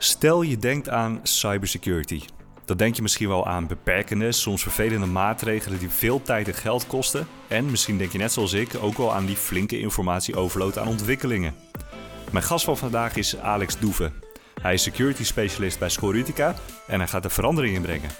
Stel je denkt aan cybersecurity. Dan denk je misschien wel aan beperkende, soms vervelende maatregelen die veel tijd en geld kosten. En misschien denk je net zoals ik ook wel aan die flinke informatieoverload aan ontwikkelingen. Mijn gast van vandaag is Alex Doeven. Hij is security specialist bij Scoritica en hij gaat er verandering in brengen.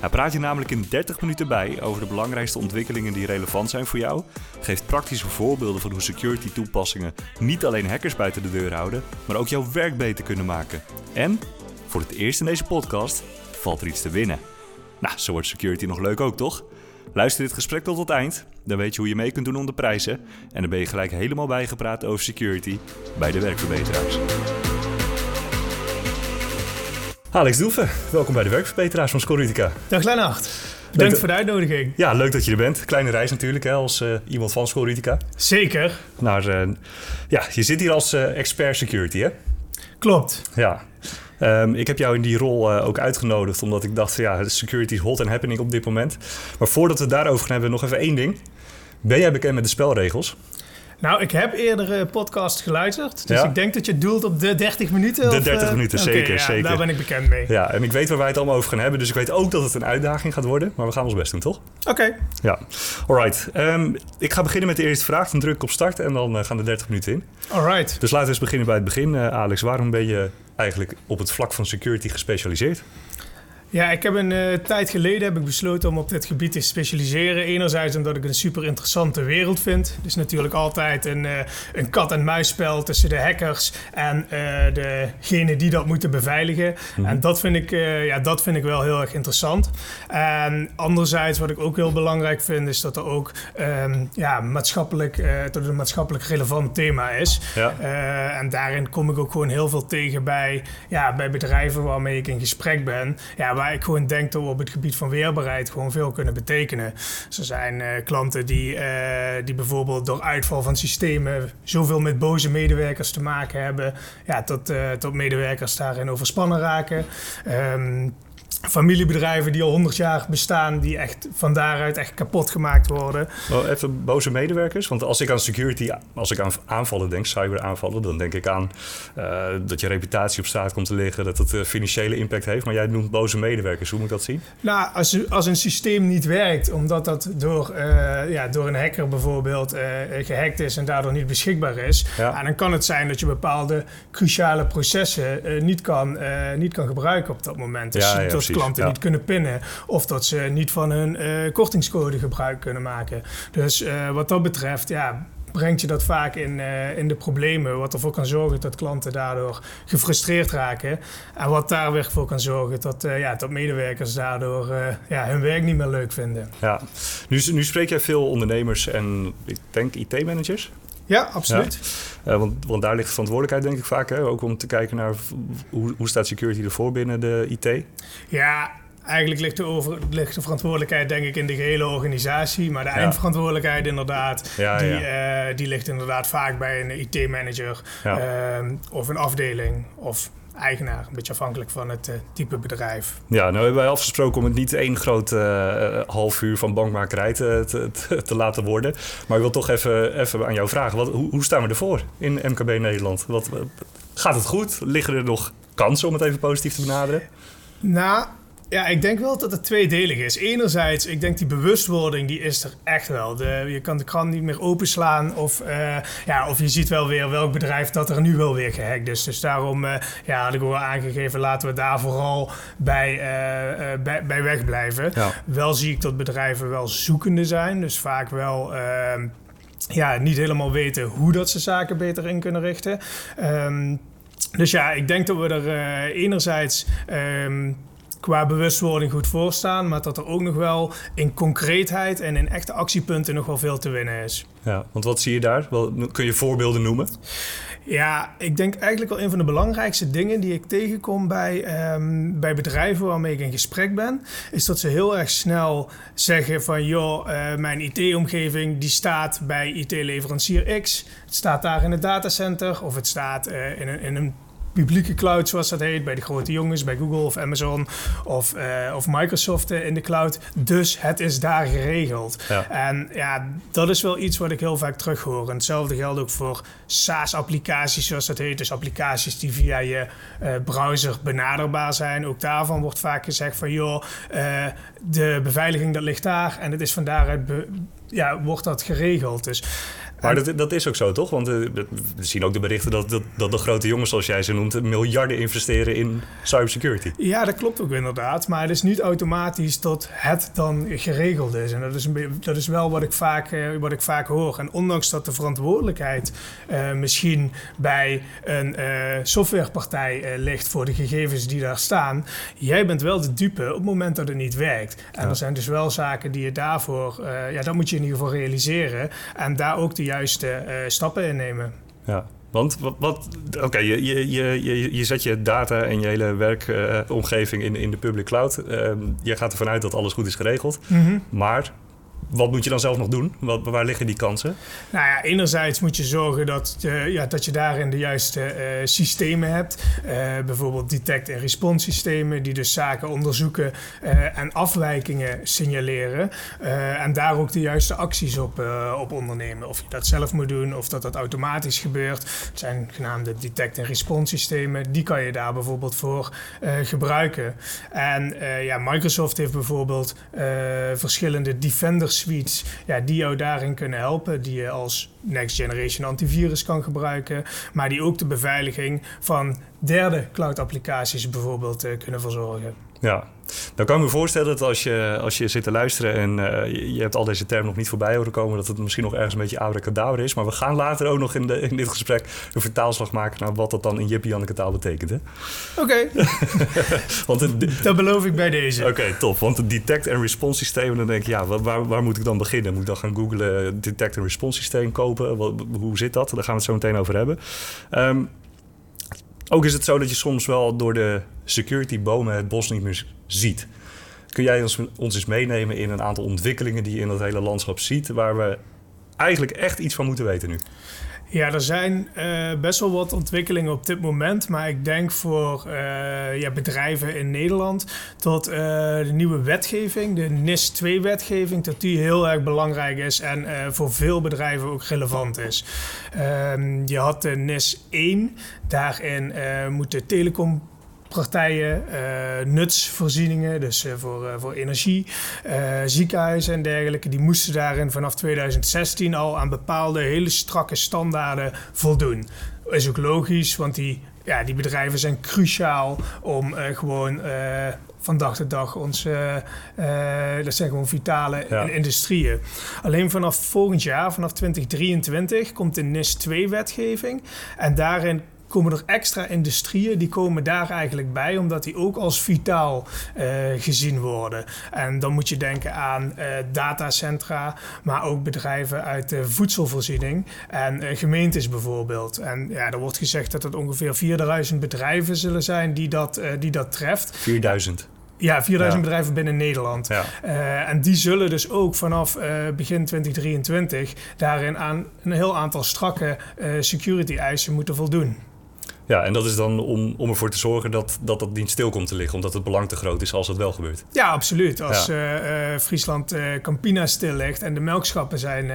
Hij praat je namelijk in 30 minuten bij over de belangrijkste ontwikkelingen die relevant zijn voor jou, geeft praktische voorbeelden van hoe security toepassingen niet alleen hackers buiten de deur houden, maar ook jouw werk beter kunnen maken. En, voor het eerst in deze podcast, valt er iets te winnen. Nou, zo wordt security nog leuk ook, toch? Luister dit gesprek tot het eind, dan weet je hoe je mee kunt doen om de prijzen en dan ben je gelijk helemaal bijgepraat over security bij de werkverbeteraars. Alex Doeven, welkom bij de werkverbeteraars van Scoritica. Dag Lennart. Bedankt voor de uitnodiging. Ja, leuk dat je er bent. Kleine reis natuurlijk hè, als uh, iemand van Scoritica. Zeker. Nou, uh, ja, je zit hier als uh, expert security hè? Klopt. Ja. Um, ik heb jou in die rol ook uitgenodigd omdat ik dacht, ja, security is hot and happening op dit moment. Maar voordat we het daarover gaan hebben, nog even één ding. Ben jij bekend met de spelregels? Nou, ik heb eerder podcast geluisterd. Dus ik denk dat je doelt op de 30 minuten. De 30 minuten, zeker, ja, zeker. Daar ben ik bekend mee. Ja, en ik weet waar wij het allemaal over gaan hebben. Dus ik weet ook dat het een uitdaging gaat worden. Maar we gaan ons best doen, toch? Oké. Okay. Ja, alright. Um, ik ga beginnen met de eerste vraag. Dan druk ik op start en dan uh, gaan de 30 minuten in. Alright. Dus laten we eens beginnen bij het begin. Uh, Alex, waarom ben je eigenlijk op het vlak van security gespecialiseerd? Ja, ik heb een uh, tijd geleden heb ik besloten om op dit gebied te specialiseren. Enerzijds omdat ik een super interessante wereld vind. Dus natuurlijk altijd een, uh, een kat-en-muisspel tussen de hackers en uh, degene die dat moeten beveiligen. Mm -hmm. En dat vind, ik, ja, dat vind ik wel heel erg interessant. En anderzijds, wat ik ook heel belangrijk vind, is dat er ook um, ja, maatschappelijk, dat een maatschappelijk relevant thema is. Ja. en daarin kom ik ook gewoon heel veel tegen bij, ja, bij bedrijven waarmee ik in gesprek ben. Ja, waar ik gewoon denk dat we op het gebied van weerbaarheid gewoon veel kunnen betekenen. Er zijn uh, klanten die, uh, die bijvoorbeeld door uitval van systemen zoveel met boze medewerkers te maken hebben, ja, tot, tot medewerkers daarin overspannen raken. Um, familiebedrijven die al 100 jaar bestaan, die echt van daaruit echt kapot gemaakt worden. Well, even boze medewerkers, want als ik aan security, als ik aan aanvallen denk, cyberaanvallen, dan denk ik aan uh, dat je reputatie op straat komt te liggen, dat het uh, financiële impact heeft. Maar jij noemt boze medewerkers, hoe moet ik dat zien? Nou, als, als een systeem niet werkt, omdat dat door, uh, ja, door een hacker bijvoorbeeld gehackt is en daardoor niet beschikbaar is, ja. dan kan het zijn dat je bepaalde cruciale processen niet, kan, niet kan gebruiken op dat moment. Dus ja, ja, dat klanten ja. niet kunnen pinnen. Of dat ze niet van hun uh, kortingscode gebruik kunnen maken. Dus uh, wat dat betreft, ja, brengt je dat vaak in, uh, in de problemen. Wat ervoor kan zorgen dat klanten daardoor gefrustreerd raken. En wat daar weer voor kan zorgen dat, uh, ja, dat medewerkers daardoor uh, ja, hun werk niet meer leuk vinden. Ja, nu, nu spreek jij veel ondernemers en ik denk IT-managers. Ja, absoluut. Ja. Uh, want, want daar ligt de verantwoordelijkheid denk ik vaak. Hè? Ook om te kijken naar hoe, hoe staat security ervoor binnen de IT. Ja, eigenlijk ligt de, over, ligt de verantwoordelijkheid denk ik in de gehele organisatie. Maar de ja. eindverantwoordelijkheid inderdaad, ja, die, ja. Uh, die ligt inderdaad vaak bij een IT-manager uh, of een afdeling of eigenaar. Een beetje afhankelijk van het uh, type bedrijf. Ja, nou hebben wij afgesproken om het niet één groot uh, half uur van bankmakerij te, te, te, laten worden. Maar ik wil toch even, even aan jou vragen. Wat, hoe, hoe staan we ervoor in MKB Nederland? Wat, gaat het goed? Liggen er nog kansen om het even positief te benaderen? Nou, ja, ik denk wel dat het tweedelig is. Enerzijds, ik denk die bewustwording, die is er echt wel. De, je kan de krant niet meer openslaan of, uh, ja, of je ziet wel weer welk bedrijf dat er nu wel weer gehackt is. Dus daarom uh, ja, had ik wel aangegeven, laten we daar vooral bij, uh, bij, bij wegblijven. Ja. Wel zie ik dat bedrijven wel zoekende zijn, dus vaak wel ehm, ja, niet helemaal weten hoe dat ze zaken beter in kunnen richten. Um, dus ja, ik denk dat we er enerzijds... Um, qua bewustwording goed voor staan, maar dat er ook nog wel in concreetheid en in echte actiepunten nog wel veel te winnen is. Ja, want wat zie je daar? Wel, kun je voorbeelden noemen? Ja, ik denk eigenlijk wel een van de belangrijkste dingen die ik tegenkom bij, um, bij bedrijven waarmee ik in gesprek ben, is dat ze heel erg snel zeggen van joh, uh, mijn IT-omgeving die staat bij IT-leverancier X, het staat daar in het datacenter of het staat uh, in een, in een publieke cloud, zoals dat heet, bij de grote jongens, bij Google of Amazon of, uh, of Microsoft in de cloud. Dus het is daar geregeld. En ja, dat is wel iets wat ik heel vaak terughoor. En hetzelfde geldt ook voor SaaS-applicaties, zoals dat heet. Dus applicaties die via je uh, browser benaderbaar zijn. Ook daarvan wordt vaak gezegd van, joh, uh, de beveiliging dat ligt daar en het is van daaruit ja, wordt dat geregeld. Dus maar dat, dat is ook zo, toch? Want uh, we zien ook de berichten dat, dat, dat, de grote jongens, zoals jij ze noemt, miljarden investeren in cybersecurity. Ja, dat klopt ook inderdaad. Maar het is niet automatisch dat het dan geregeld is. En dat is, een, dat is wel wat ik, vaak, uh, wat ik vaak hoor. En ondanks dat de verantwoordelijkheid uh, misschien bij een softwarepartij ligt voor de gegevens die daar staan, jij bent wel de dupe op het moment dat het niet werkt. En ja. er zijn dus wel zaken die je daarvoor, ja, dat moet je in ieder geval realiseren. En daar ook de juiste uh, stappen in nemen. Ja. Want wat, wat oké, je, je, je, je zet je data en je hele werkomgeving uh, in, in de public cloud. Uh, je gaat ervan uit dat alles goed is geregeld. Mm -hmm. Maar wat moet je dan zelf nog doen? Wat, waar liggen die kansen? Nou ja, enerzijds moet je zorgen dat, uh, ja, dat je daarin de juiste uh, systemen hebt. Uh, bijvoorbeeld detect- en response systemen die dus zaken onderzoeken en afwijkingen signaleren. en daar ook de juiste acties op, op ondernemen. Of je dat zelf moet doen of dat dat automatisch gebeurt. Het zijn genaamde detect- en response systemen. Die kan je daar bijvoorbeeld voor gebruiken. En ja, Microsoft heeft bijvoorbeeld verschillende defenders ja, die jou daarin kunnen helpen. Die je als next generation antivirus kan gebruiken. Maar die ook de beveiliging van derde cloud applicaties bijvoorbeeld uh, kunnen verzorgen. Ja, dan kan ik me voorstellen dat als je, als je zit te luisteren en uh, je, je, hebt al deze termen nog niet voorbij horen komen, dat het misschien nog ergens een beetje abracadabra is. Maar we gaan later ook nog in, de, in dit gesprek een vertaalslag maken naar wat dat dan in Jippie Janneke taal betekent. Oké. Okay. dat beloof ik bij deze. Oké, okay, top. Want het detect- en response systeem, dan denk je, ja, waar, waar moet ik dan beginnen? Moet ik dan gaan googlen detect- en response systeem kopen? Wat, hoe zit dat? Daar gaan we het zo meteen over hebben. Um, ook is het zo dat je soms wel door de security bomen het bos niet meer ziet. Kun jij ons, ons eens meenemen in een aantal ontwikkelingen die je in dat hele landschap ziet, waar we eigenlijk echt iets van moeten weten nu? Ja, er zijn uh, best wel wat ontwikkelingen op dit moment. Maar ik denk voor uh, ja, bedrijven in Nederland dat uh, de nieuwe wetgeving, de NIS 2-wetgeving, dat die heel erg belangrijk is en voor veel bedrijven ook relevant is. Ehm, je had de NIS 1, daarin moeten telecom partijen, uh, nutsvoorzieningen, dus uh, voor, uh, voor energie, ziekenhuizen en dergelijke, die moesten daarin vanaf 2016 al aan bepaalde hele strakke standaarden voldoen. Is ook logisch, want die, ja, die bedrijven zijn cruciaal om gewoon van dag tot dag onze, dat zijn gewoon vitale ja. industrieën. Alleen vanaf volgend jaar, vanaf 2023, komt de NIS 2-wetgeving en daarin komen er extra industrieën, die komen daar eigenlijk bij, omdat die ook als vitaal uh, gezien worden. En dan moet je denken aan uh, datacentra, maar ook bedrijven uit de voedselvoorziening en uh, gemeentes bijvoorbeeld. En ja, er wordt gezegd dat het ongeveer 4000 bedrijven zullen zijn die dat, die dat treft. 4000? Ja, 4000 ja. bedrijven binnen Nederland. Ja. Uh, en die zullen dus ook vanaf uh, begin 2023 daarin aan een heel aantal strakke uh, security eisen moeten voldoen. Ja, en dat is dan om, om ervoor te zorgen dat, dat dat niet stil komt te liggen, omdat het belang te groot is als het wel gebeurt. Ja, absoluut. Als ja. uh, Friesland uh, Campina stil ligt en de melkschappen zijn,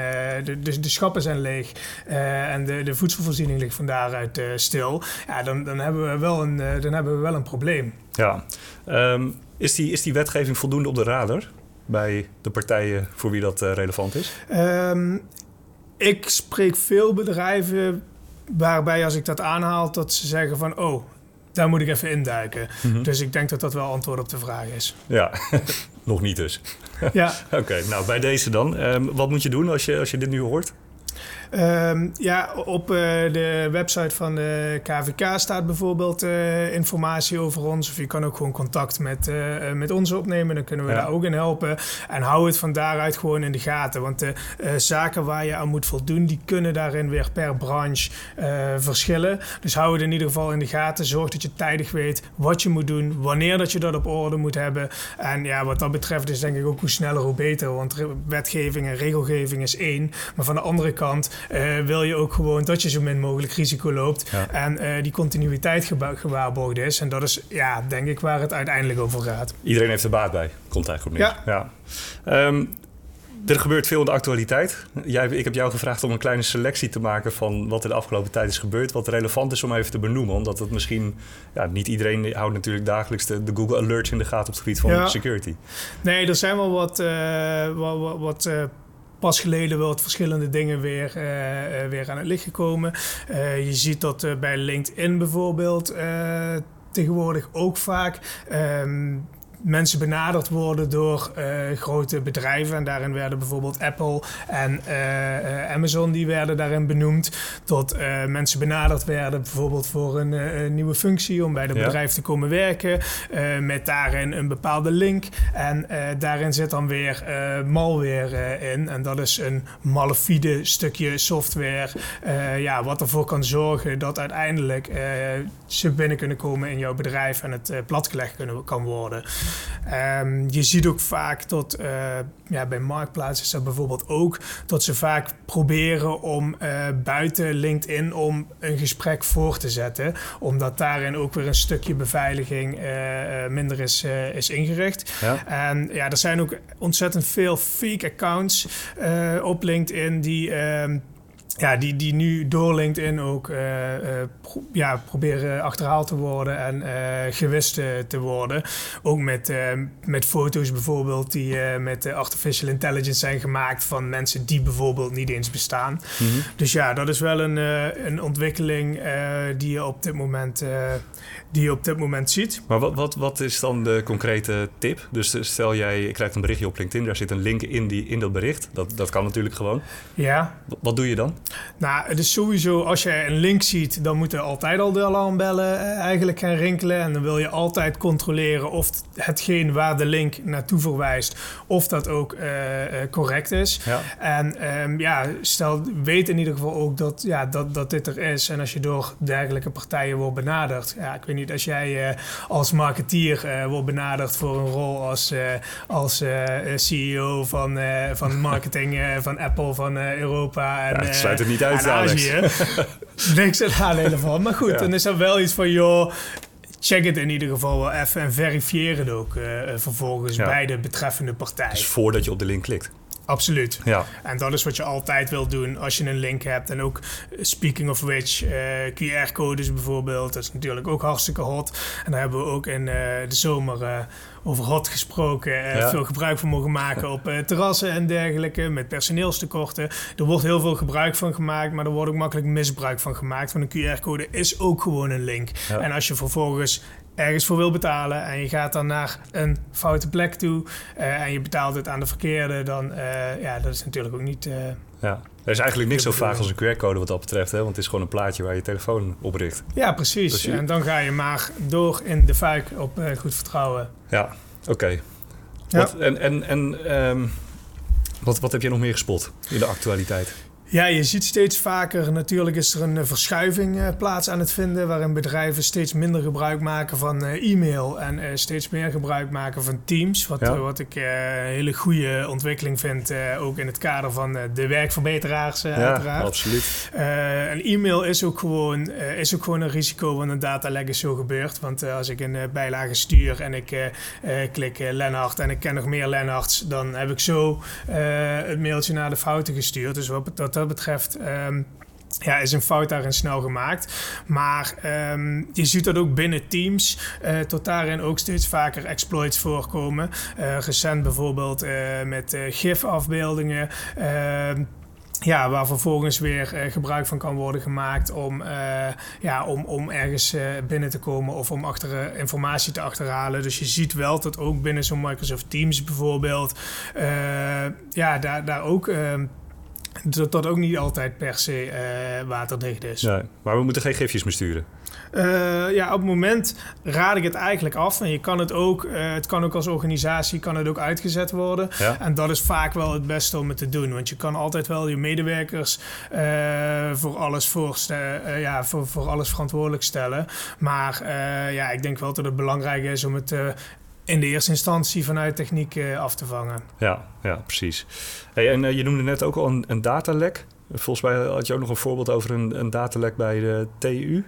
de, de, de, schappen zijn leeg en de, de voedselvoorziening ligt van daaruit stil, ja, dan, dan, hebben we wel een, dan hebben we wel een probleem. Ja. Um, is, die, is die wetgeving voldoende op de radar bij de partijen voor wie dat relevant is? Um, ik spreek veel bedrijven waarbij als ik dat aanhaal, dat ze zeggen van... oh, daar moet ik even induiken. Mm -hmm. Dus ik denk dat dat wel antwoord op de vraag is. Ja, nog niet dus. Ja. Oké, okay, nou bij deze dan. Um, wat moet je doen als je, als je dit nu hoort? Um, ja, op uh, de website van de KVK staat bijvoorbeeld uh, informatie over ons. Of je kan ook gewoon contact met, uh, met ons opnemen. Dan kunnen we ja. daar ook in helpen. En hou het van daaruit gewoon in de gaten. Want de zaken waar je aan moet voldoen, die kunnen daarin weer per branche verschillen. Dus hou het in ieder geval in de gaten. Zorg dat je tijdig weet wat je moet doen, wanneer dat je dat op orde moet hebben. En ja, wat dat betreft is denk ik ook hoe sneller hoe beter. Want wetgeving en regelgeving is één. Maar van de andere kant wil je ook gewoon dat je zo min mogelijk risico loopt en die continuïteit gewaarborgd is. En dat is, ja, denk ik, waar het uiteindelijk over gaat. Iedereen heeft er baat bij, komt eigenlijk op neer. Ja. ja. Um, er gebeurt veel in de actualiteit. Jij, ik heb jou gevraagd om een kleine selectie te maken van wat er de afgelopen tijd is gebeurd. Wat relevant is om even te benoemen. Omdat het misschien, ja, niet iedereen houdt natuurlijk dagelijks de, de Google Alerts in de gaten op het gebied van security. Nee, er zijn wel wat, uh, wat, wat uh, pas geleden wat verschillende dingen weer, uh, weer aan het licht gekomen. je ziet dat bij LinkedIn bijvoorbeeld tegenwoordig ook vaak. Um, mensen benaderd worden door uh, grote bedrijven. En daarin werden bijvoorbeeld Apple en uh, Amazon die werden daarin benoemd. Tot mensen benaderd werden bijvoorbeeld voor een, een, nieuwe functie om bij het bedrijf te komen werken. met daarin een bepaalde link. En daarin zit dan weer malware in. En dat is een malafide stukje software. ja, wat ervoor kan zorgen dat uiteindelijk ze binnen kunnen komen in jouw bedrijf en het platgelegd kunnen, kan worden. Um, je ziet ook vaak dat uh, ja, bij marktplaatsen is dat bijvoorbeeld ook dat ze vaak proberen om uh, buiten LinkedIn om een gesprek voor te zetten, omdat daarin ook weer een stukje beveiliging uh, minder is, is ingericht. Ja. En ja, er zijn ook ontzettend veel fake accounts op LinkedIn die. Ja, die, die nu door LinkedIn ook uh, uh, ja, proberen achterhaald te worden en uh, gewist te worden. Ook met, met foto's bijvoorbeeld die met artificial intelligence zijn gemaakt van mensen die bijvoorbeeld niet eens bestaan. Mm -hmm. Dus ja, dat is wel een, een ontwikkeling die je op dit moment die je op dit moment ziet. Maar wat, wat, wat is dan de concrete tip? Dus stel jij krijgt een berichtje op LinkedIn, daar zit een link in, die, in dat bericht. Dat, dat kan natuurlijk gewoon. Ja. Wat, wat doe je dan? Nou, het is sowieso, als je een link ziet, dan moeten altijd al de alarmbellen eh, eigenlijk gaan rinkelen. En dan wil je altijd controleren of hetgeen waar de link naartoe verwijst, of dat ook uh, correct is. Ja. En um, ja, stel, weet in ieder geval ook dat, ja, dat, dat dit er is. En als je door dergelijke partijen wordt benaderd, ja, ik weet niet, als jij uh, als marketeer wordt benaderd voor een rol als, als CEO van, van marketing van Apple, van Europa. En, ja, het sluit het niet uit, Azië. Niks aan aandelen van. Maar goed, dan is er wel iets van, joh, check het in ieder geval wel even en verifieer het ook uh, vervolgens bij de betreffende partij. Dus voordat je op de link klikt. Absoluut. Ja. En dat is wat je altijd wil doen als je een link hebt. En ook, eh, speaking of which, uh, QR-codes bijvoorbeeld. Dat is natuurlijk ook hartstikke hot. En daar hebben we ook in uh, de zomer over hot gesproken. Ja. Veel gebruik van mogen maken op terrassen en dergelijke. Met personeelstekorten. Er wordt heel veel gebruik van gemaakt. Maar er wordt ook makkelijk misbruik van gemaakt. Want een QR-code is ook gewoon een link. Ja. En als je vervolgens ergens voor wil betalen en je gaat dan naar een foute plek toe uh, en je betaalt het aan de verkeerde, dan uh, ja, dat is natuurlijk ook niet. Uh, ja. Er is eigenlijk niks zo vaag als een QR-code wat dat betreft, hè? want het is gewoon een plaatje waar je telefoon op richt. Ja, precies. Dus je... En dan ga je maar door in de fuik op goed vertrouwen. Ja, oké. Okay. Ja. En, en, en um, wat, wat heb je nog meer gespot in de actualiteit? Ja, je ziet steeds vaker, natuurlijk is er een eh, verschuiving uh, plaats aan het vinden, waarin bedrijven steeds minder gebruik maken van uh, e-mail en steeds meer gebruik maken van Teams. Wat, ja. wat ik een hele goede ontwikkeling vind, ook in het kader van de werkverbeteraars ja, uiteraard. absoluut. en e-mail is ook, gewoon, is ook gewoon een risico wanneer een datalek is zo gebeurt. Want als ik een bijlage stuur en ik klik Lennart en ik ken nog meer Lennarts, dan heb ik zo het mailtje naar de fouten gestuurd. Dus wat dat dat betreft. Um, ja, is een fout daarin snel gemaakt. Maar um, je ziet dat ook binnen teams uh, tot daarin ook steeds vaker exploits voorkomen. Uh, recent bijvoorbeeld uh, met GIF-afbeeldingen. Ehm, ja, waar vervolgens weer gebruik van kan worden gemaakt om, ja, om, om ergens binnen te komen of om achter, informatie te achterhalen. Dus je ziet wel dat ook binnen zo'n Microsoft Teams bijvoorbeeld, ja, daar, daar ook ehm, dat dat ook niet altijd per se uh, waterdicht is. Nee, maar we moeten geen gifjes meer sturen. Uh, ja, op het moment raad ik het eigenlijk af. En je kan het ook, uh, het kan ook als organisatie kan het ook uitgezet worden. Ja. En dat is vaak wel het beste om het te doen. Want je kan altijd wel je medewerkers voor, alles voor, ja, voor, voor alles verantwoordelijk stellen. Maar ja, ik denk wel dat het belangrijk is om het in de eerste instantie vanuit techniek uh, af te vangen. Ja, ja precies. Hey, en uh, je noemde net ook al een, een datalek. Volgens mij had je ook nog een voorbeeld over een, een datalek bij de TU.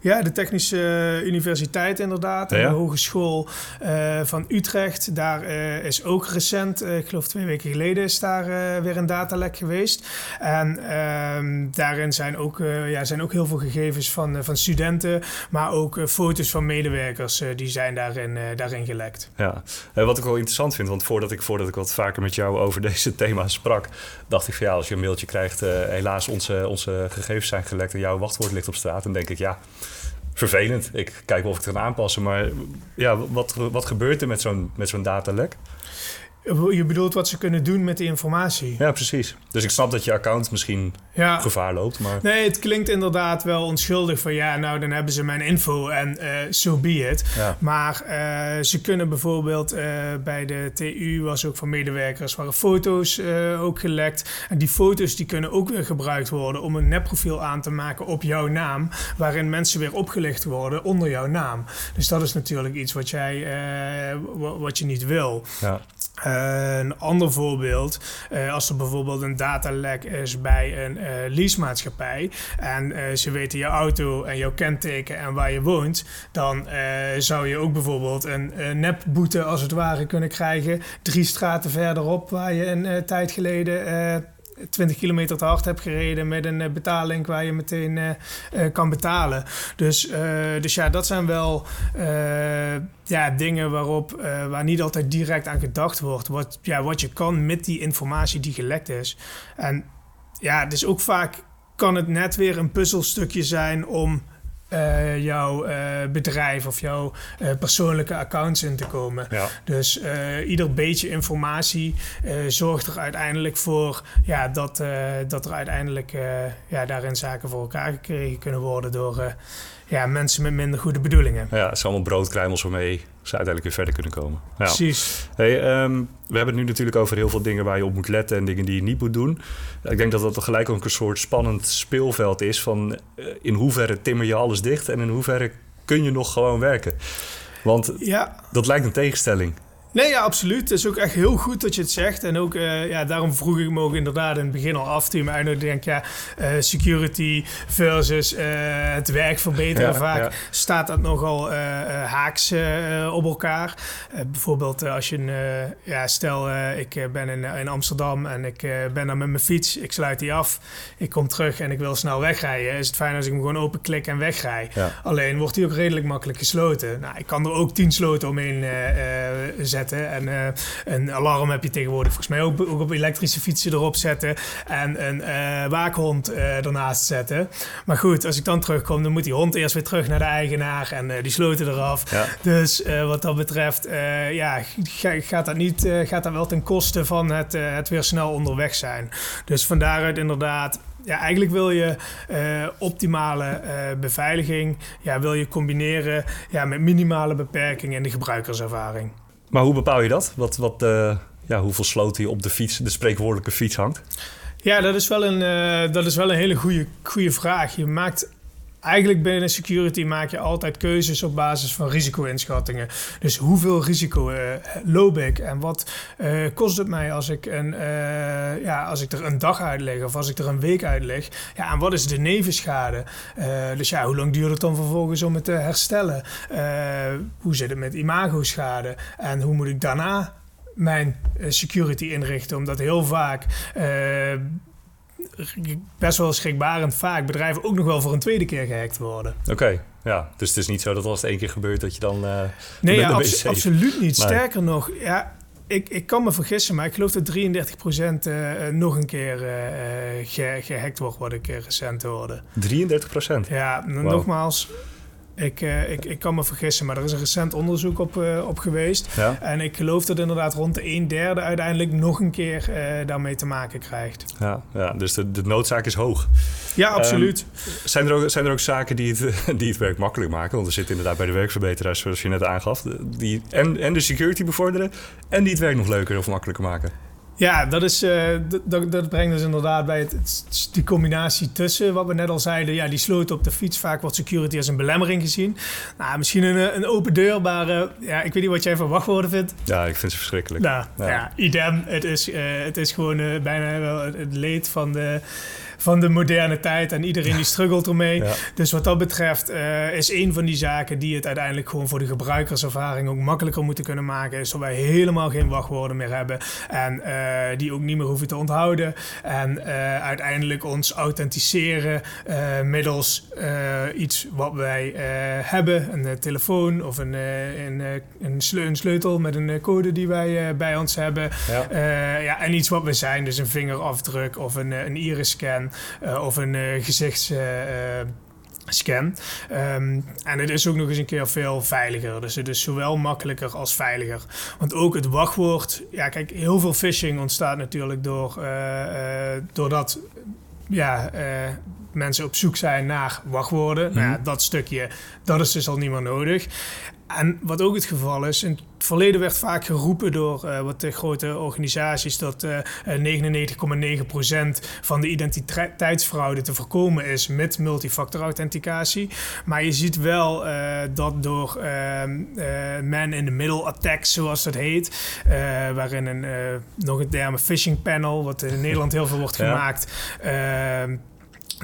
Ja, de Technische Universiteit inderdaad. En de Hogeschool uh, van Utrecht. Daar uh, is ook recent, uh, ik geloof twee weken geleden, is daar weer een datalek geweest. En ehm, daarin zijn ook, ja, zijn ook heel veel gegevens van, van studenten, maar ook foto's van medewerkers, die zijn daarin, daarin gelekt. Ja, wat ik wel interessant vind, want voordat ik, voordat ik wat vaker met jou over deze thema's sprak, dacht ik van ja, als je een mailtje krijgt, helaas onze, onze gegevens zijn gelekt en jouw wachtwoord ligt op straat, dan denk ik ja, vervelend. Ik kijk of ik het kan aanpassen. Maar ja, wat, wat gebeurt er met zo'n zo'n datalek? Je bedoelt wat ze kunnen doen met die informatie? Ja, precies. Dus ik snap dat je account misschien ja. gevaar loopt. Maar... Nee, het klinkt inderdaad wel onschuldig van ja, nou dan hebben ze mijn info en uh, so be it. Maar uh, ze kunnen bijvoorbeeld uh, bij de TU was ook van medewerkers waren foto's ook gelekt. En die foto's die kunnen ook weer gebruikt worden om een nepprofiel aan te maken op jouw naam. Waarin mensen weer opgelicht worden onder jouw naam. Dus dat is natuurlijk iets wat jij wat je niet wil. Ja. Een ander voorbeeld, als er bijvoorbeeld een datalek is bij een uh, leasemaatschappij en ze weten je auto en jouw kenteken en waar je woont, dan zou je ook bijvoorbeeld een, een nepboete als het ware kunnen krijgen. Drie straten verderop waar je een tijd geleden 20 kilometer te hard hebt gereden met een betaling waar je meteen uh, uh, kan betalen. Dus, dus ja, dat zijn wel ja, dingen waarop, waar niet altijd direct aan gedacht wordt. Wat, ja, wat je kan met die informatie die gelekt is. En ja, dus ook vaak kan het net weer een puzzelstukje zijn om uh, jouw uh, bedrijf of jouw uh, persoonlijke accounts in te komen. Ja. Dus ieder beetje informatie zorgt er uiteindelijk voor ja, dat, dat er uiteindelijk ja, daarin zaken voor elkaar gekregen kunnen worden door ja, mensen met minder goede bedoelingen. Ja, het zijn allemaal broodkruimels waarmee ze uiteindelijk weer verder kunnen komen. Ja. Precies. Hey, um, we hebben het nu natuurlijk over heel veel dingen waar je op moet letten en dingen die je niet moet doen. Ik denk dat dat gelijk ook een soort spannend speelveld is van uh, in hoeverre timmer je alles dicht en in hoeverre kun je nog gewoon werken. Want ja. dat lijkt een tegenstelling. Nee, ja, absoluut. Het is ook echt heel goed dat je het zegt. En ook, uh, ja, daarom vroeg ik me ook inderdaad in het begin al af. Toen je me uitnodigde, denk ja, uh, security versus uh, het werk verbeteren. Ja, Vaak ja. staat dat nogal haaks op elkaar. bijvoorbeeld als je, een, ja, stel ik ben in, in Amsterdam en ik ben daar met mijn fiets. Ik sluit die af. Ik kom terug en ik wil snel wegrijden. Is het fijn als ik hem gewoon openklik en wegrij. Ja. Alleen wordt die ook redelijk makkelijk gesloten. Nou, ik kan er ook tien sloten omheen zetten en uh, een alarm heb je tegenwoordig volgens mij ook, ook op elektrische fietsen erop zetten. En een uh, waakhond uh, ernaast zetten. Maar goed, als ik dan terugkom, dan moet die hond eerst weer terug naar de eigenaar. En die sloten eraf. Ja. Dus wat dat betreft, ja, gaat dat, niet, gaat dat wel ten koste van het, het weer snel onderweg zijn. Dus van daaruit inderdaad ja, eigenlijk wil je uh, optimale uh, beveiliging ja, wil je combineren ja, met minimale beperkingen in de gebruikerservaring. Maar hoe bepaal je dat? Wat, wat, uh, ja, hoeveel sloten je op de fiets, de spreekwoordelijke fiets hangt? Ja, dat is wel een, uh, dat is wel een hele goede vraag. Je maakt eigenlijk binnen security maak je altijd keuzes op basis van risico-inschattingen. Dus hoeveel risico uh, loop ik en wat uh, kost het mij als ik, een, uh, ja, als ik er een dag uitleg of als ik er een week uitleg? Ja, en wat is de nevenschade? dus ja, hoe lang duurt het dan vervolgens om het te herstellen? hoe zit het met imago-schade? En hoe moet ik daarna mijn security inrichten? Omdat heel vaak best wel schrikbarend vaak bedrijven ook nog wel voor een tweede keer gehackt worden. Oké, ja. Dus het is niet zo dat als het één keer gebeurt dat je dan. Uh, nee, ja, abso absoluut niet. Sterker nog, ja, ik, ik kan me vergissen, maar ik geloof dat 33% uh, nog een keer uh, ge gehackt wordt, wat ik recent hoorde. 33%? Ja, nogmaals ik, uh, ik, ik kan me vergissen, maar er is een recent onderzoek op, uh, op geweest. Ja. En ik geloof dat inderdaad rond de een derde uiteindelijk nog een keer uh, daarmee te maken krijgt. Ja, ja dus de, de noodzaak is hoog. Ja, absoluut. Um, zijn, er ook, zijn er ook zaken die het, die het werk makkelijk maken? Want er zit inderdaad bij de werkverbeteraars, zoals je net aangaf, die en, en de security bevorderen en die het werk nog leuker of makkelijker maken. Ja, dat, is, uh, dat, dat brengt dus inderdaad bij het, het, die combinatie tussen wat we net al zeiden. Ja, die sloot op de fiets. Vaak wordt security als een belemmering gezien. Nou, misschien een, een open deur, maar uh, ja, ik weet niet wat jij van wachtwoorden vindt. Ja, ik vind ze verschrikkelijk. Nou, ja, ja idem. Het is, uh, het is gewoon bijna wel het leed van de van de moderne tijd en iedereen die struggelt ermee. Dus wat dat betreft uh, is een van die zaken die het uiteindelijk gewoon voor de gebruikerservaring ook makkelijker moeten kunnen maken. Is dat wij helemaal geen wachtwoorden meer hebben en uh, die ook niet meer hoeven te onthouden. En uh, uiteindelijk ons authenticeren middels iets wat wij hebben, een telefoon of een, een, een, sleutel met een code die wij bij ons hebben. Ja. ja, en iets wat we zijn, dus een vingerafdruk of een, een iris-scan of een gezichts scan. Um, en het is ook nog eens een keer veel veiliger. Dus het is zowel makkelijker als veiliger. Want ook het wachtwoord. Ja, kijk, heel veel phishing ontstaat natuurlijk door, uh, uh, doordat ja, uh, mensen op zoek zijn naar wachtwoorden. Nou ja, mhm. dat stukje, dat is dus al niet meer nodig. En wat ook het geval is, in het verleden werd vaak geroepen door uh, wat de grote organisaties dat uh, 99,9% van de identiteitsfraude te voorkomen is met multifactor authenticatie. Maar je ziet wel uh, dat door eh, man in the middle attacks, zoals dat heet, waarin een nog een term phishing panel, wat in Nederland heel veel wordt gemaakt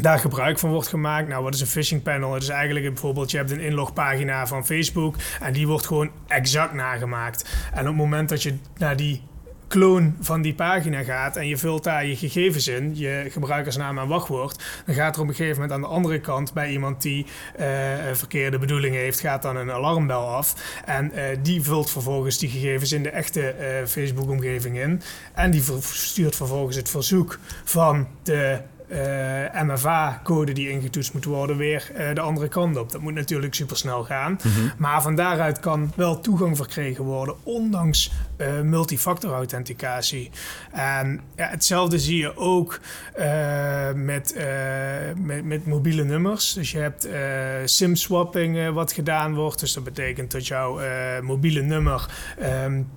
daar gebruik van wordt gemaakt. Nou, wat is een phishing panel? Het is eigenlijk bijvoorbeeld, je hebt een inlogpagina van Facebook en die wordt gewoon exact nagemaakt. En op het moment dat je naar die kloon van die pagina gaat en je vult daar je gegevens in, je gebruikersnaam en wachtwoord, dan gaat er op een gegeven moment aan de andere kant bij iemand die uh, verkeerde bedoelingen heeft, gaat dan een alarmbel af. En uh, die vult vervolgens die gegevens in de echte uh, Facebook-omgeving in. En die stuurt vervolgens het verzoek van de eh, MFA-code die ingetoetst moet worden weer uh, de andere kant op. Dat moet natuurlijk supersnel gaan. Mm Maar van daaruit kan wel toegang verkregen worden, ondanks uh, multifactor authenticatie. En ja, hetzelfde zie je ook met, met, met, mobiele nummers. Dus je hebt SIM-swapping wat gedaan wordt. Dus dat betekent dat jouw mobiele nummer... Um,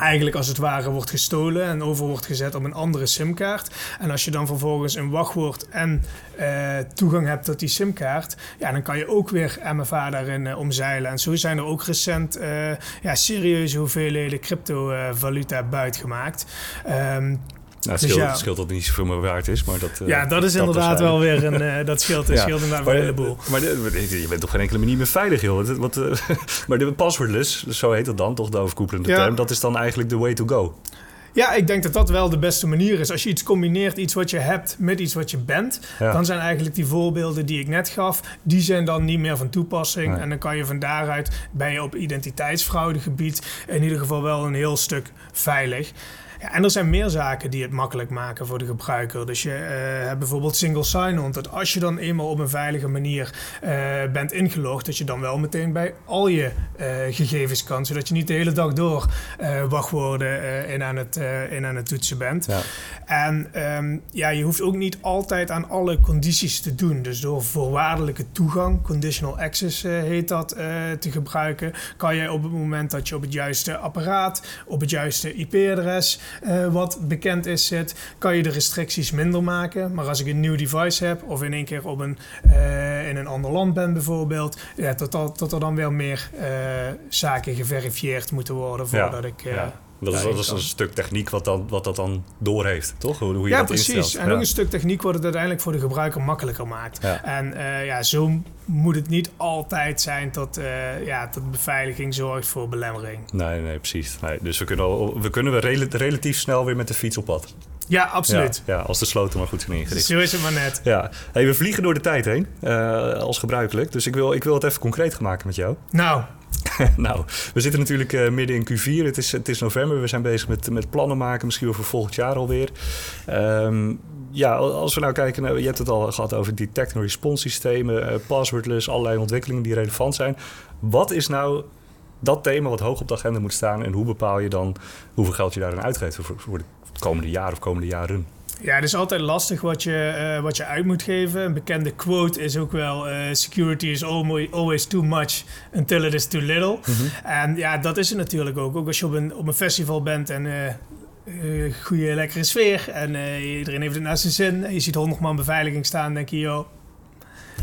eigenlijk als het ware wordt gestolen en over wordt gezet op een andere simkaart. En als je dan vervolgens een wachtwoord en uh, toegang hebt tot die simkaart, ja, dan kan je ook weer MFA daarin uh, omzeilen. En zo zijn er ook recent uh, ja, serieuze hoeveelheden cryptovaluta buitgemaend. Um, nou, het, dus scheelt, ja, scheelt dat het niet zoveel meer waard is, maar dat... Uh, ja, dat is dat inderdaad wel weer een... Uh, dat scheelt, ja. scheelt inderdaad maar, een heleboel. Maar je bent toch geen enkele manier meer veilig, joh. Uh, maar de passwordless, zo heet dat dan, toch de overkoepelende ja. term... dat is dan eigenlijk de way to go. Ja, ik denk dat dat wel de beste manier is. Als je iets combineert, iets wat je hebt met iets wat je bent, ja. dan zijn eigenlijk die voorbeelden die ik net gaf, die zijn dan niet meer van toepassing. Nee. En dan kan je van daaruit, ben je op identiteitsfraudegebied in ieder geval wel een heel stuk veilig. Ja, en er zijn meer zaken die het makkelijk maken voor de gebruiker. Dus je uh, hebt bijvoorbeeld single sign-on. Dat als je dan eenmaal op een veilige manier uh, bent ingelogd, dat je dan wel meteen bij al je uh, gegevens kan. Zodat je niet de hele dag door wachtwoorden in, aan het, in aan het toetsen bent. Ja. En um, ja, je hoeft ook niet altijd aan alle condities te doen. Dus door voorwaardelijke toegang, conditional access heet dat, te gebruiken, kan je op het moment dat je op het juiste apparaat, op het juiste IP-adres uh, wat bekend is zit, kan je de restricties minder maken. Maar als ik een nieuw device heb of in één keer op een, uh, in een ander land ben bijvoorbeeld, ja, tot, al, tot er dan wel meer uh, zaken geverifieerd moeten worden voordat ja, ik... Ja. Dat is, dat is, een stuk techniek wat, dan, wat dat dan doorheeft, toch? Hoe, hoe je ja, dat precies. Instelt. En ja. ook een stuk techniek wat het uiteindelijk voor de gebruiker makkelijker maakt. Ja. En uh, ja, zo moet het niet altijd zijn dat, uh, ja, dat beveiliging zorgt voor belemmering. Nee, nee, precies. Nee, dus we kunnen, al, we kunnen we rel relatief snel weer met de fiets op pad. Ja, absoluut. Ja, ja, als de sloten maar goed zijn ingericht. Zo is het maar net. Ja. Hey, we vliegen door de tijd heen, uh, als gebruikelijk. Dus ik wil, ik wil het even concreet gaan maken met jou. Nou, nou, we zitten natuurlijk uh, midden in Q4. Het is, het is november. We zijn bezig met, met plannen maken, misschien wel voor volgend jaar alweer. Um, ja, als we nou kijken, naar, je hebt het al gehad over detect and response systemen, uh, passwordless, allerlei ontwikkelingen die relevant zijn. Wat is nou dat thema wat hoog op de agenda moet staan en hoe bepaal je dan hoeveel geld je daarin uitgeeft voor, voor het komende jaar of komende jaren? Ja, het is altijd lastig wat je, uh, wat je uit moet geven. Een bekende quote is ook wel: uh, Security is always too much until it is too little. Mm -hmm. En ja, dat is het natuurlijk ook. Ook als je op een, op een festival bent en. Uh, goede, lekkere sfeer en iedereen heeft het naar zijn zin. En je ziet honderd man beveiliging staan, denk je, joh,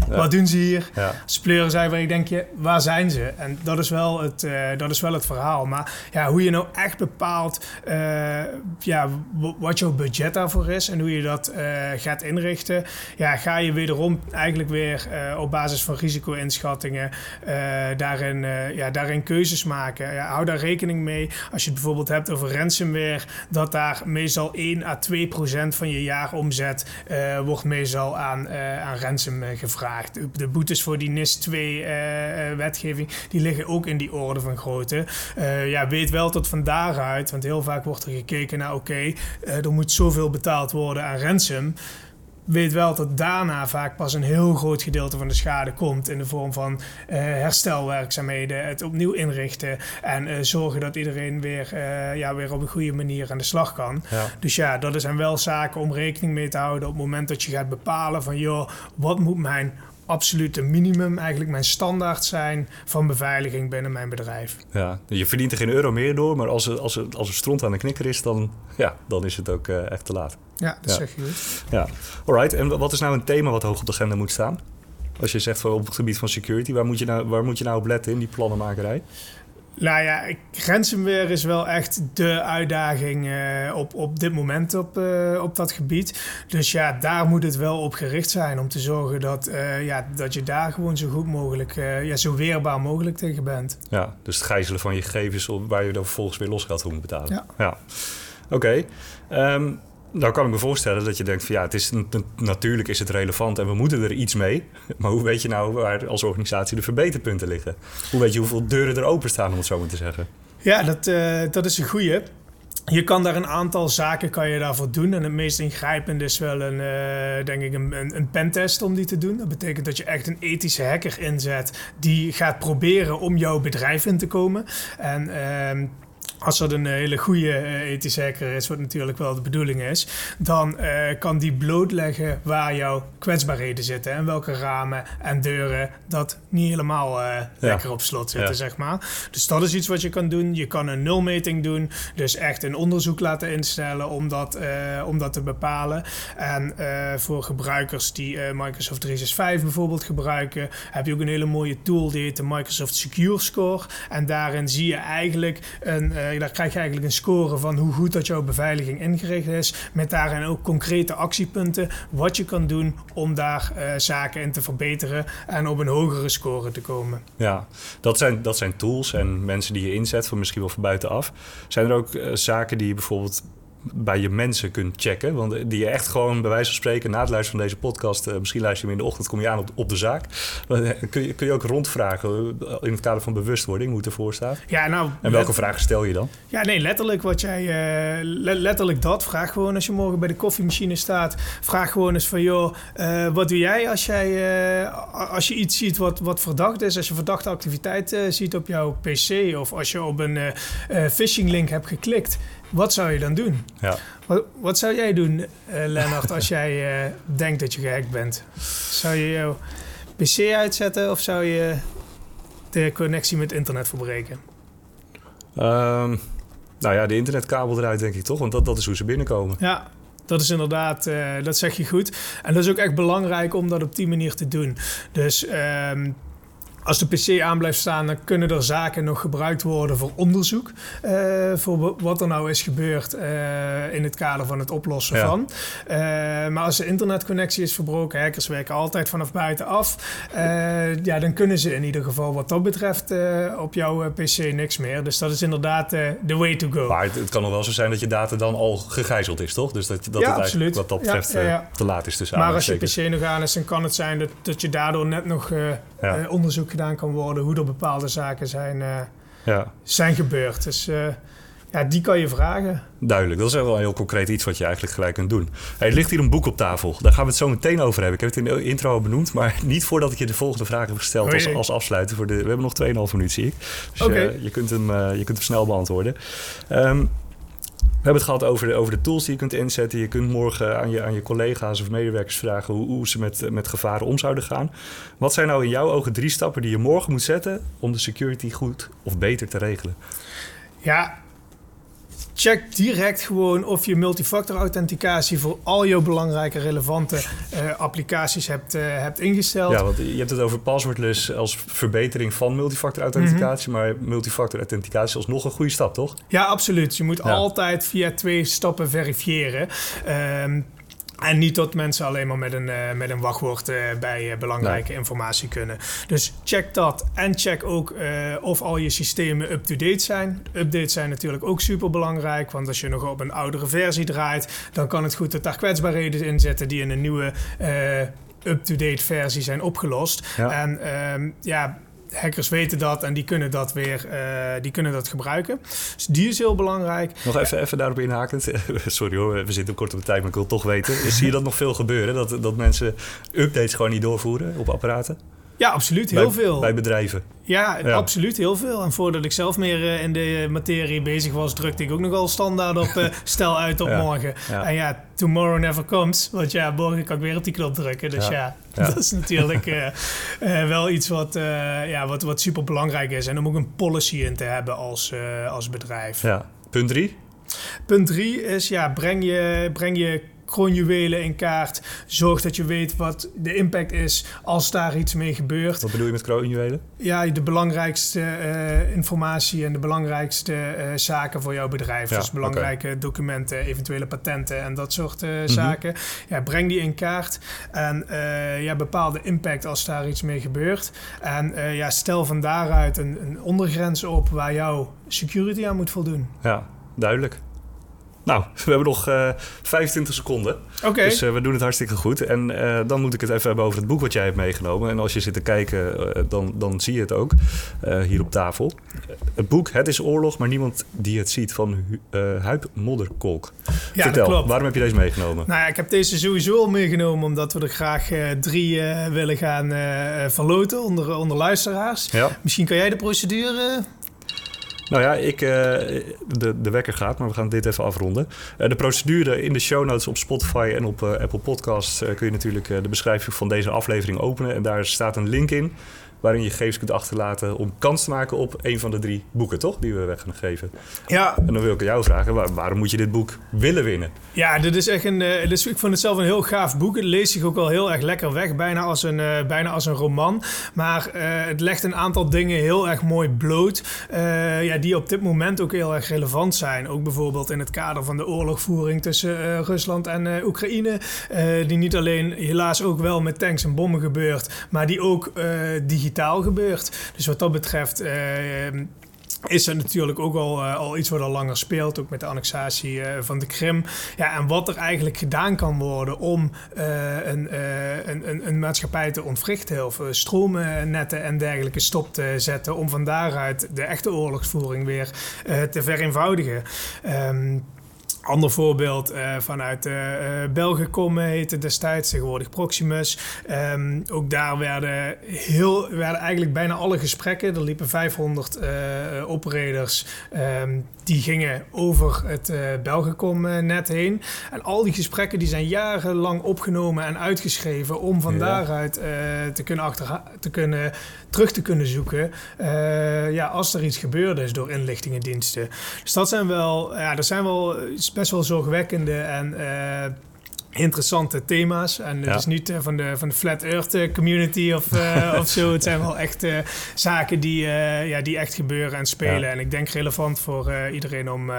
Wat doen ze hier? Ja. Spleuren zijn waar ik denk je, waar zijn ze? En dat is wel het, eh, dat is wel het verhaal. Maar ja, hoe je nou echt bepaalt eh, ja, wat jouw budget daarvoor is en hoe je dat eh, gaat inrichten, ja, ga je wederom eigenlijk weer op basis van risico-inschattingen daarin, ja, daarin keuzes maken. Ja, hou daar rekening mee als je het bijvoorbeeld hebt over ransomware, dat daar meestal 1 à 2 procent van je jaaromzet wordt meestal aan, aan ransom eh, De- boetes voor die NIS 2 eh, eh, die liggen ook in die orde van grootte. Eh, ja, weet wel tot van daaruit, want heel vaak wordt er gekeken naar oké, er moet zoveel betaald worden aan ransom. Weet wel dat daarna vaak pas een heel groot gedeelte van de schade komt in de vorm van eh, herstelwerkzaamheden, het opnieuw inrichten en eh, zorgen dat iedereen weer, eh, ja, weer op een goede manier aan de slag kan. Ja. Dus ja, dat zijn wel zaken om rekening mee te houden op het moment dat je gaat bepalen van joh, wat moet mijn absolute minimum, eigenlijk mijn standaard zijn van beveiliging binnen mijn bedrijf. Ja, je verdient er geen euro meer door, maar als er, als er, als er stront aan de knikker is, dan, ja, dan is het ook eh, echt te laat. Ja, dat Ja. zeg je goed. Ja, alright. En wat is nou een thema wat hoog op de agenda moet staan? Als je zegt voor op het gebied van security, waar moet je nou, waar moet je nou op letten in die plannenmakerij? Nou ja, ransomware is wel echt de uitdaging eh, op, op dit moment op, eh, op dat gebied. Dus ja, daar moet het wel op gericht zijn om te zorgen dat, eh, ja, dat je daar gewoon zo goed mogelijk, ja, zo weerbaar mogelijk tegen bent. Ja, dus het gijzelen van je gegevens waar je dan vervolgens weer losgeld voor moet betalen. Ja. Oké. Ehm, nou kan ik me voorstellen dat je denkt van ja, het is, natuurlijk is het relevant en we moeten er iets mee. Maar hoe weet je nou waar als organisatie de verbeterpunten liggen? Hoe weet je hoeveel deuren er openstaan, om het zo maar te zeggen? Ja, dat, eh, dat is een goeie. Je kan daar een aantal zaken kan je daarvoor doen. En het meest ingrijpende is wel een, eh, denk ik, een, een, een pentest om die te doen. Dat betekent dat je echt een ethische hacker inzet die gaat proberen om jouw bedrijf in te komen. En ehm, als dat een hele goede eh, ethische hacker is, wat natuurlijk wel de bedoeling is, dan eh, kan die blootleggen waar jouw kwetsbaarheden zitten en welke ramen en deuren dat niet helemaal eh, lekker op slot zitten, Ja. zeg maar. Dus dat is iets wat je kan doen. Je kan een nulmeting doen, dus echt een onderzoek laten instellen om dat, om dat te bepalen. En voor gebruikers die Microsoft 365 bijvoorbeeld gebruiken, heb je ook een hele mooie tool die heet de Microsoft Secure Score. En daarin zie je eigenlijk een, daar krijg je eigenlijk een score van hoe goed dat jouw beveiliging ingericht is, met daarin ook concrete actiepunten wat je kan doen om daar eh, zaken in te verbeteren en op een hogere score te komen. Ja, dat zijn, dat zijn tools en mensen die je inzet, van misschien wel van buitenaf. Zijn er ook eh, zaken die je bijvoorbeeld bij je mensen kunt checken? Want die je echt gewoon, bij wijze van spreken, na het luisteren van deze podcast... eh, misschien luister je hem in de ochtend, kom je aan op, op de zaak. Eh, Kun je, kun je ook rondvragen eh, in het kader van bewustwording, hoe het ervoor staat? Ja, nou, En welke vragen stel je dan? Ja, nee, letterlijk wat jij... le- letterlijk dat. Vraag gewoon als je morgen bij de koffiemachine staat. Vraag gewoon eens van, joh, wat doe jij als, jij, als je iets ziet wat, wat verdacht is? Als je verdachte activiteit ziet op jouw pc... of als je op een phishing link hebt geklikt... Wat zou je dan doen? Ja. Wat, wat zou jij doen, eh Lennart, als jij eh, denkt dat je gehackt bent? Zou je jouw pc uitzetten of zou je de connectie met internet verbreken? Ehm, nou ja, de internetkabel eruit denk ik toch? Want dat, dat is hoe ze binnenkomen. Ja, dat is inderdaad, eh, dat zeg je goed. En dat is ook echt belangrijk om dat op die manier te doen. Dus ehm, als de PC aan blijft staan, dan kunnen er zaken nog gebruikt worden voor onderzoek. eh, voor wa- wat er nou is gebeurd eh, in het kader van het oplossen Ja. van. Eh, maar als de internetconnectie is verbroken, hackers werken altijd vanaf buitenaf. ja, dan kunnen ze in ieder geval wat dat betreft op jouw PC niks meer. Dus dat is inderdaad the way to go. Maar het, het kan nog wel zo zijn dat je data dan al gegijzeld is, toch? Dus dat, dat Ja, het absoluut. wat dat betreft ja, te laat is. tussen Maar als je. PC nog aan is, dan kan het zijn dat, dat je daardoor net nog onderzoek gedaan kan worden hoe er bepaalde zaken zijn, eh, Ja. zijn gebeurd. Dus eh, ja, die kan je vragen. Duidelijk, dat is wel heel concreet iets wat je eigenlijk gelijk kunt doen. Hey, er ligt hier een boek op tafel, daar gaan we het zo meteen over hebben. Ik heb het in de intro al benoemd, maar niet voordat ik je de volgende vraag heb gesteld als, als afsluiter. Voor de, we hebben nog 2,5 minuut, zie ik. Dus eh, je, kunt hem, je kunt hem snel beantwoorden. Ehm, we hebben het gehad over de, over de tools die je kunt inzetten. Je kunt morgen aan je, aan je collega's of medewerkers vragen hoe, hoe ze met, met gevaren om zouden gaan. Wat zijn nou in jouw ogen drie stappen die je morgen moet zetten om de security goed of beter te regelen? Ja, check direct gewoon of je multifactor authenticatie voor al jouw belangrijke relevante uh, applicaties hebt, uh, hebt ingesteld. Ja, want je hebt het over passwordless als verbetering van multifactor authenticatie, maar multifactor authenticatie is alsnog een goede stap, toch? Ja, absoluut. Je moet altijd via twee stappen verifiëren. Um, en niet dat mensen alleen maar met een, uh, met een wachtwoord uh, bij uh, belangrijke informatie kunnen. Dus check dat. En check ook of al je systemen up-to-date zijn. Updates zijn natuurlijk ook super belangrijk. Want als je nog op een oudere versie draait, dan kan het goed dat daar kwetsbaarheden in zitten die in een nieuwe up-to-date versie zijn opgelost. Ja. En um, ja, hackers weten dat en die kunnen dat weer uh, die kunnen dat gebruiken. Dus die is heel belangrijk. Nog even, even daarop inhakend. Sorry hoor, we zitten kort op de tijd, maar ik wil toch weten. Zie je dat nog veel gebeuren? Dat, dat mensen updates gewoon niet doorvoeren op apparaten? Ja, absoluut. Heel veel. Bij bedrijven. Ja, absoluut. Heel veel. En voordat ik zelf meer uh, in de materie bezig was, drukte ik ook nogal standaard op uh, stel uit op morgen. En ja, tomorrow never comes. Want ja, morgen kan ik weer op die knop drukken. Dus ja, dat is natuurlijk uh, wel iets wat, ja, wat, wat super belangrijk is. En om ook een policy in te hebben als, als bedrijf. Ja. Punt drie? Punt drie is, ja, breng je, breng je kroonjuwelen in kaart. Zorg dat je weet wat de impact is als daar iets mee gebeurt. Wat bedoel je met kroonjuwelen? Ja, de belangrijkste uh, informatie en de belangrijkste uh, zaken voor jouw bedrijf. Ja, dus belangrijke documenten, eventuele patenten en dat soort uh, mm-hmm. zaken. Ja, breng die in kaart en ja, bepaal de impact als daar iets mee gebeurt. En ja, stel van daaruit een, een ondergrens op waar jouw security aan moet voldoen. Ja, duidelijk. Nou, we hebben nog uh, eh, 25 seconden. Oké. Dus uh, we doen het hartstikke goed. En uh, dan moet ik het even hebben over het boek wat jij hebt meegenomen. En als je zit te kijken, dan, dan zie je het ook hier op tafel. Het boek Het is oorlog, maar niemand die het ziet van Huip Modderkolk. Ja, Vertel, klopt. waarom heb je deze meegenomen? Nou ja, ik heb deze sowieso al meegenomen omdat we er graag drie willen gaan verloten onder, onder luisteraars. Ja. Misschien kan jij de procedure nou ja, ik, uh, de, de wekker gaat, maar we gaan dit even afronden. Uh, de procedure in de show notes op Spotify en op uh, Apple Podcasts kun je natuurlijk de beschrijving van deze aflevering openen. En daar staat een link in waarin je gegevens kunt achterlaten om kans te maken op een van de drie boeken, toch? Die we weg gaan geven. Ja. En dan wil ik jou vragen, waarom moet je dit boek willen winnen? Ja, dit is echt een, uh, dus ik vond het zelf een heel gaaf boek. Het leest zich ook wel heel erg lekker weg, bijna als een, uh, bijna als een roman. Maar uh, het legt een aantal dingen heel erg mooi bloot, ja, die op dit moment ook heel erg relevant zijn. Ook bijvoorbeeld in het kader van de oorlogvoering tussen Rusland en Oekraïne. die niet alleen helaas ook wel met tanks en bommen gebeurt, maar die ook digitaal gebeurt. Dus wat dat betreft uh, is er natuurlijk ook al, uh, al iets wat al langer speelt, ook met de annexatie uh, van de Krim. Ja, en wat er eigenlijk gedaan kan worden om uh, een, een, een, maatschappij te ontwrichten of stroomnetten en dergelijke stop te zetten, om van daaruit de echte oorlogsvoering weer te vereenvoudigen. Um, Ander voorbeeld uh, vanuit uh, België heette destijds, tegenwoordig Proximus. Um, ook daar werden, heel, werden eigenlijk bijna alle gesprekken. Er liepen 500 uh, operators um, die gingen over het uh, Belgicom-net heen. En al die gesprekken die zijn jarenlang opgenomen en uitgeschreven om van ja. daaruit te, kunnen achter, te kunnen terug te kunnen zoeken. ja, als er iets gebeurd is door inlichtingendiensten. Dus dat zijn wel, ja, er zijn wel best wel zorgwekkende en interessante thema's. En het ja. is niet uh, van, de, van de Flat Earth eh, community of, uh, of zo. Het zijn wel echt zaken die, ja, die echt gebeuren en spelen. Ja. En ik denk relevant voor iedereen om,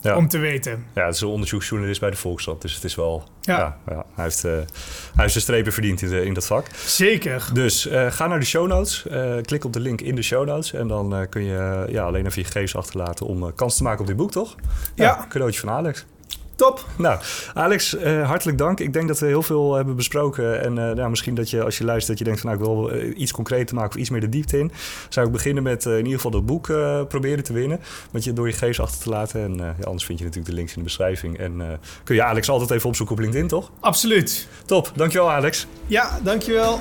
ja. om te weten. Ja, het is een onderzoeksjournalist bij de Volkskrant. Dus het is wel... Ja. ja, hij, heeft, hij heeft zijn strepen verdiend in, de, in dat vak. Zeker. Dus ga naar de show notes. Klik op de link in de show notes. En dan kun je ja, alleen even je gegevens achterlaten om kans te maken op dit boek, toch? Ja. ja. Cadeautje van Alex. Top. Nou, Alex, uh, hartelijk dank. Ik denk dat we heel veel hebben besproken. En uh, nou, misschien dat je als je luistert, dat je denkt van nou, ik wil uh, iets concreter maken of iets meer de diepte in. Zou ik beginnen met in ieder geval dat boek proberen te winnen. Met je door je geest achter te laten. En ja, anders vind je natuurlijk de links in de beschrijving. En kun je Alex altijd even opzoeken op LinkedIn, toch? Absoluut. Top. Dankjewel, Alex. Ja, dankjewel.